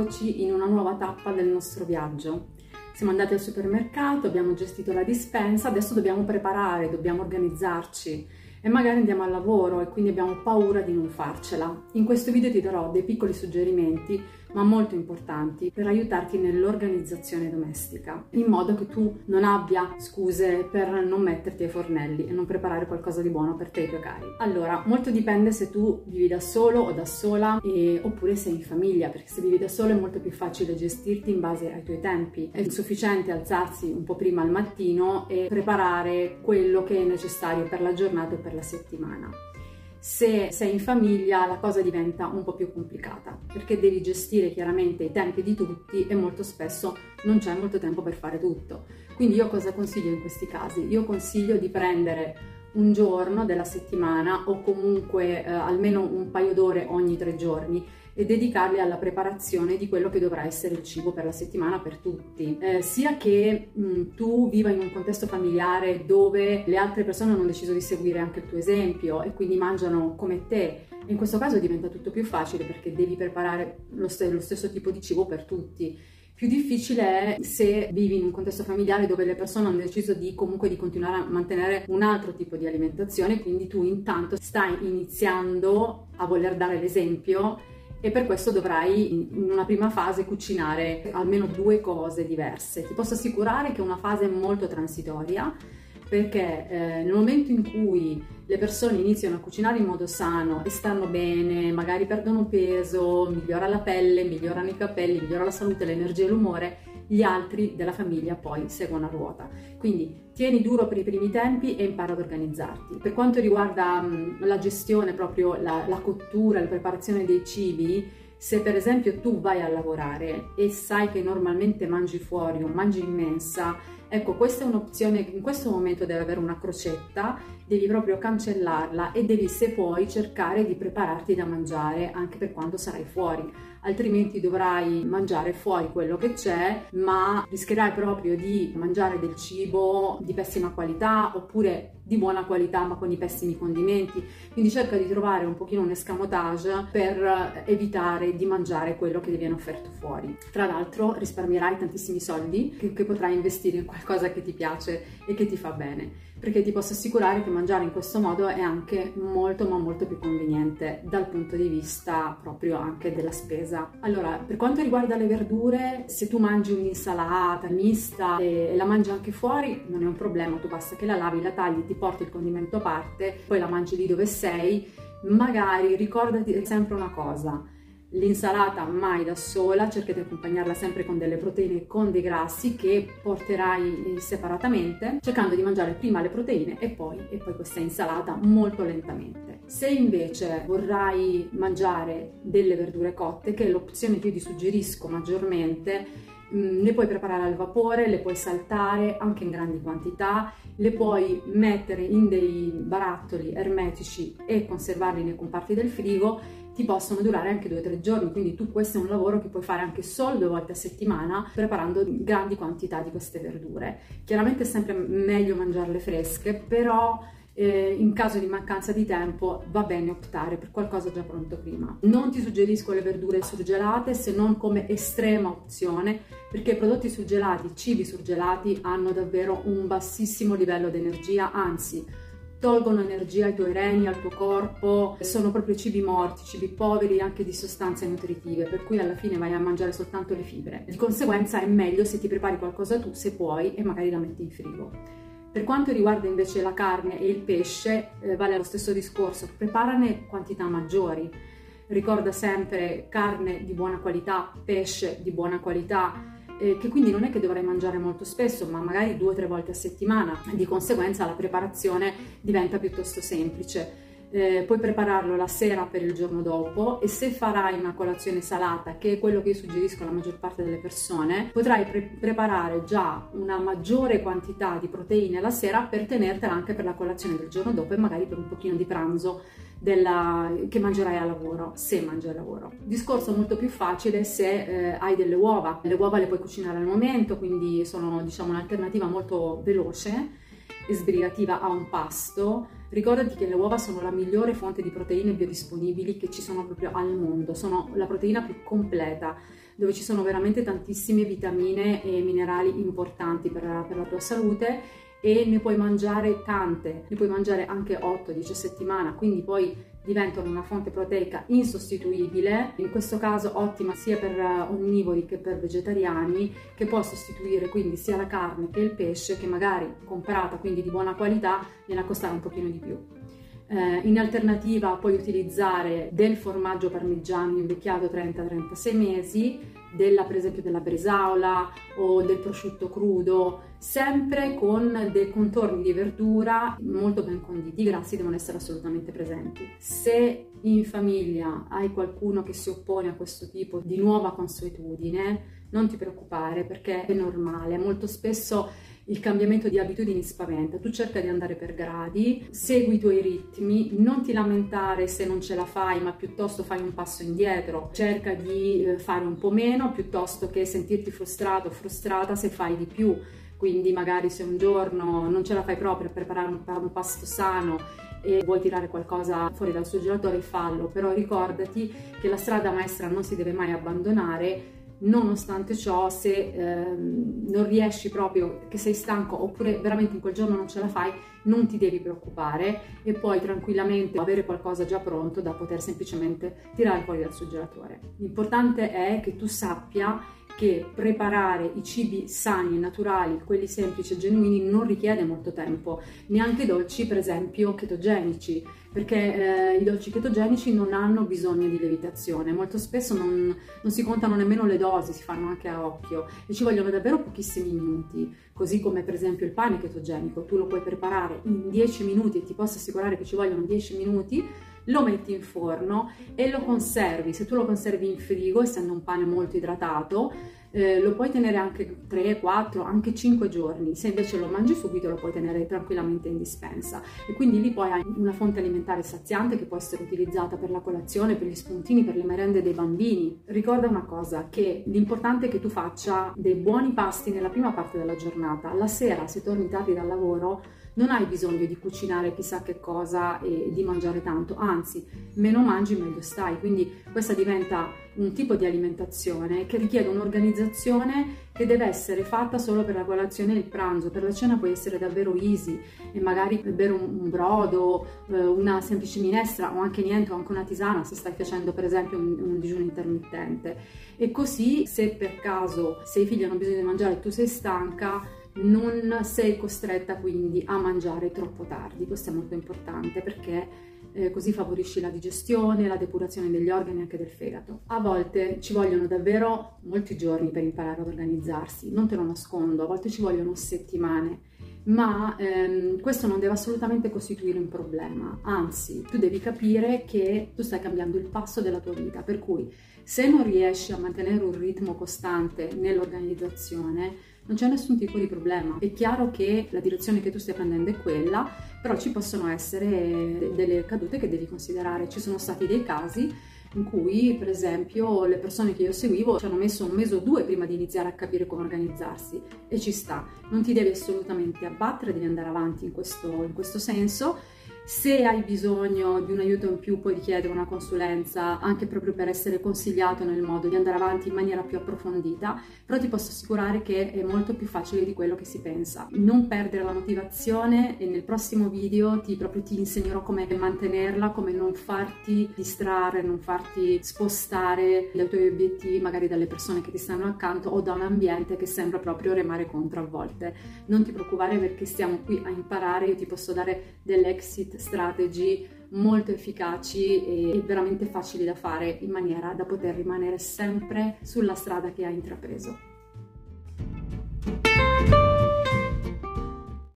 eccoci in una nuova tappa del nostro viaggio. Siamo andati al supermercato, abbiamo gestito la dispensa, adesso dobbiamo preparare, dobbiamo organizzarci e magari andiamo al lavoro e quindi abbiamo paura di non farcela. In questo video ti darò dei piccoli suggerimenti ma molto importanti per aiutarti nell'organizzazione domestica, in modo che tu non abbia scuse per non metterti ai fornelli e non preparare qualcosa di buono per te e i tuoi cari. Allora, molto dipende se tu vivi da solo o da sola e, oppure sei in famiglia, perché se vivi da solo è molto più facile gestirti in base ai tuoi tempi. È sufficiente alzarsi un po' prima al mattino e preparare quello che è necessario per la giornata e per la settimana. Se sei in famiglia la cosa diventa un po' più complicata perché devi gestire chiaramente i tempi di tutti e molto spesso non c'è molto tempo per fare tutto. Quindi io cosa consiglio in questi casi? Io consiglio di prendere un giorno della settimana o comunque eh, almeno un paio d'ore ogni tre giorni e dedicarli alla preparazione di quello che dovrà essere il cibo per la settimana per tutti. Eh, sia che mh, mm, tu viva in un contesto familiare dove le altre persone hanno deciso di seguire anche il tuo esempio e quindi mangiano come te. In questo caso diventa tutto più facile perché devi preparare lo, st- lo stesso tipo di cibo per tutti. Più difficile è se vivi in un contesto familiare dove le persone hanno deciso di comunque di continuare a mantenere un altro tipo di alimentazione, quindi tu intanto stai iniziando a voler dare l'esempio e per questo dovrai in una prima fase cucinare almeno due cose diverse. Ti posso assicurare che è una fase molto transitoria perché eh, nel momento in cui le persone iniziano a cucinare in modo sano e stanno bene, magari perdono peso, migliora la pelle, migliorano i capelli, migliora la salute, l'energia e l'umore, gli altri della famiglia poi seguono a ruota. Quindi tieni duro per i primi tempi e impara ad organizzarti. Per quanto riguarda mh, la gestione, proprio la, la cottura, la preparazione dei cibi, se per esempio tu vai a lavorare e sai che normalmente mangi fuori o mangi in mensa, ecco questa è un'opzione che in questo momento deve avere una crocetta, devi proprio cancellarla e devi se puoi cercare di prepararti da mangiare anche per quando sarai fuori altrimenti dovrai mangiare fuori quello che c'è, ma rischierai proprio di mangiare del cibo di pessima qualità oppure di buona qualità ma con i pessimi condimenti. Quindi cerca di trovare un pochino un escamotage per evitare di mangiare quello che ti viene offerto fuori. Tra l'altro risparmierai tantissimi soldi che, che potrai investire in qualcosa che ti piace e che ti fa bene perché ti posso assicurare che mangiare in questo modo è anche molto ma molto più conveniente dal punto di vista proprio anche della spesa. Allora, per quanto riguarda le verdure, se tu mangi un'insalata mista e la mangi anche fuori, non è un problema, tu basta che la lavi, la tagli, ti porti il condimento a parte, poi la mangi lì dove sei, magari ricordati sempre una cosa, L'insalata mai da sola, cerca di accompagnarla sempre con delle proteine e con dei grassi che porterai separatamente, cercando di mangiare prima le proteine e poi, e poi questa insalata molto lentamente. Se invece vorrai mangiare delle verdure cotte, che è l'opzione che io ti suggerisco maggiormente, mm, le puoi preparare al vapore, le puoi saltare anche in grandi quantità, le puoi mettere in dei barattoli ermetici e conservarli nei comparti del frigo ti possono durare anche due o tre giorni, quindi tu questo è un lavoro che puoi fare anche solo due volte a settimana preparando grandi quantità di queste verdure. Chiaramente è sempre meglio mangiarle fresche, però eh, in caso di mancanza di tempo va bene optare per qualcosa già pronto prima. Non ti suggerisco le verdure surgelate se non come estrema opzione perché i prodotti surgelati, cibi surgelati hanno davvero un bassissimo livello di energia, anzi tolgono energia ai tuoi reni, al tuo corpo, sono proprio cibi morti, cibi poveri anche di sostanze nutritive, per cui alla fine vai a mangiare soltanto le fibre. Di conseguenza è meglio se ti prepari qualcosa tu, se puoi, e magari la metti in frigo. Per quanto riguarda invece la carne e il pesce, eh, vale lo stesso discorso, preparane quantità maggiori. Ricorda sempre carne di buona qualità, pesce di buona qualità, eh, che quindi non è che dovrai mangiare molto spesso, ma magari due o tre volte a settimana, di conseguenza la preparazione diventa piuttosto semplice. Eh, puoi prepararlo la sera per il giorno dopo e se farai una colazione salata, che è quello che io suggerisco alla maggior parte delle persone, potrai pre- preparare già una maggiore quantità di proteine la sera per tenertela anche per la colazione del giorno dopo e magari per un pochino di pranzo della, che mangerai al lavoro, se mangi al lavoro. Discorso molto più facile se eh, hai delle uova. Le uova le puoi cucinare al momento, quindi sono diciamo un'alternativa molto veloce e sbrigativa a un pasto. Ricordati che le uova sono la migliore fonte di proteine biodisponibili che ci sono proprio al mondo, sono la proteina più completa dove ci sono veramente tantissime vitamine e minerali importanti per, per la tua salute e ne puoi mangiare tante, ne puoi mangiare anche 8-10 a settimana, quindi poi diventano una fonte proteica insostituibile, in questo caso ottima sia per onnivori che per vegetariani, che può sostituire quindi sia la carne che il pesce, che magari comprata quindi di buona qualità viene a costare un pochino di più. Eh, in alternativa puoi utilizzare del formaggio parmigiano invecchiato 30-36 mesi, della, per esempio della bresaola o del prosciutto crudo, sempre con dei contorni di verdura molto ben conditi, i grassi devono essere assolutamente presenti. Se in famiglia hai qualcuno che si oppone a questo tipo di nuova consuetudine, non ti preoccupare perché è normale, molto spesso il cambiamento di abitudini spaventa, tu cerca di andare per gradi, segui i tuoi ritmi, non ti lamentare se non ce la fai, ma piuttosto fai un passo indietro, cerca di eh, fare un po' meno piuttosto che sentirti frustrato o frustrata se fai di più. Quindi magari se un giorno non ce la fai proprio a preparare un, un pasto sano e vuoi tirare qualcosa fuori dal surgelatore, fallo, però ricordati che la strada maestra non si deve mai abbandonare nonostante ciò se ehm, non riesci proprio che sei stanco oppure veramente in quel giorno non ce la fai non ti devi preoccupare e puoi tranquillamente avere qualcosa già pronto da poter semplicemente tirare fuori dal surgelatore l'importante è che tu sappia che preparare i cibi sani e naturali, quelli semplici e genuini, non richiede molto tempo, neanche i dolci per esempio chetogenici, perché eh, i dolci chetogenici non hanno bisogno di lievitazione, molto spesso non, non si contano nemmeno le dosi, si fanno anche a occhio. E ci vogliono davvero pochissimi minuti, così come per esempio il pane chetogenico, tu lo puoi preparare in 10 minuti e ti posso assicurare che ci vogliono 10 minuti, lo metti in forno e lo conservi. Se tu lo conservi in frigo, essendo un pane molto idratato, eh, lo puoi tenere anche 3, 4, anche 5 giorni. Se invece lo mangi subito, lo puoi tenere tranquillamente in dispensa. E quindi lì poi hai una fonte alimentare saziante che può essere utilizzata per la colazione, per gli spuntini, per le merende dei bambini. Ricorda una cosa, che l'importante è che tu faccia dei buoni pasti nella prima parte della giornata. La sera, se torni tardi dal lavoro, non hai bisogno di cucinare chissà che cosa e di mangiare tanto, anzi, meno mangi meglio stai. Quindi questa diventa un tipo di alimentazione che richiede un'organizzazione che deve essere fatta solo per la colazione e il pranzo. Per la cena puoi essere davvero easy e magari bere un, brodo, eh, una semplice minestra o anche niente, o anche una tisana se stai facendo per esempio un, un digiuno intermittente. E così se per caso se i figli hanno bisogno di mangiare e tu sei stanca, non sei costretta quindi a mangiare troppo tardi, questo è molto importante perché eh, così favorisci la digestione, la depurazione degli organi e anche del fegato. A volte ci vogliono davvero molti giorni per imparare ad organizzarsi, non te lo nascondo, a volte ci vogliono settimane, ma ehm, questo non deve assolutamente costituire un problema, anzi tu devi capire che tu stai cambiando il passo della tua vita, per cui se non riesci a mantenere un ritmo costante nell'organizzazione, non c'è nessun tipo di problema. È chiaro che la direzione che tu stai prendendo è quella, però ci possono essere delle cadute che devi considerare. Ci sono stati dei casi in cui, per esempio, le persone che io seguivo ci hanno messo un mese o due prima di iniziare a capire come organizzarsi e ci sta. Non ti devi assolutamente abbattere, devi andare avanti in questo, in questo senso se hai bisogno di un aiuto in più puoi richiedere una consulenza anche proprio per essere consigliato nel modo di andare avanti in maniera più approfondita, però ti posso assicurare che è molto più facile di quello che si pensa. Non perdere la motivazione e nel prossimo video ti, proprio ti insegnerò come mantenerla, come non farti distrarre, non farti spostare dai tuoi obiettivi magari dalle persone che ti stanno accanto o da un ambiente che sembra proprio remare contro a volte. Non ti preoccupare perché stiamo qui a imparare, io ti posso dare delle exit strategy molto efficaci e veramente facili da fare in maniera da poter rimanere sempre sulla strada che hai intrapreso.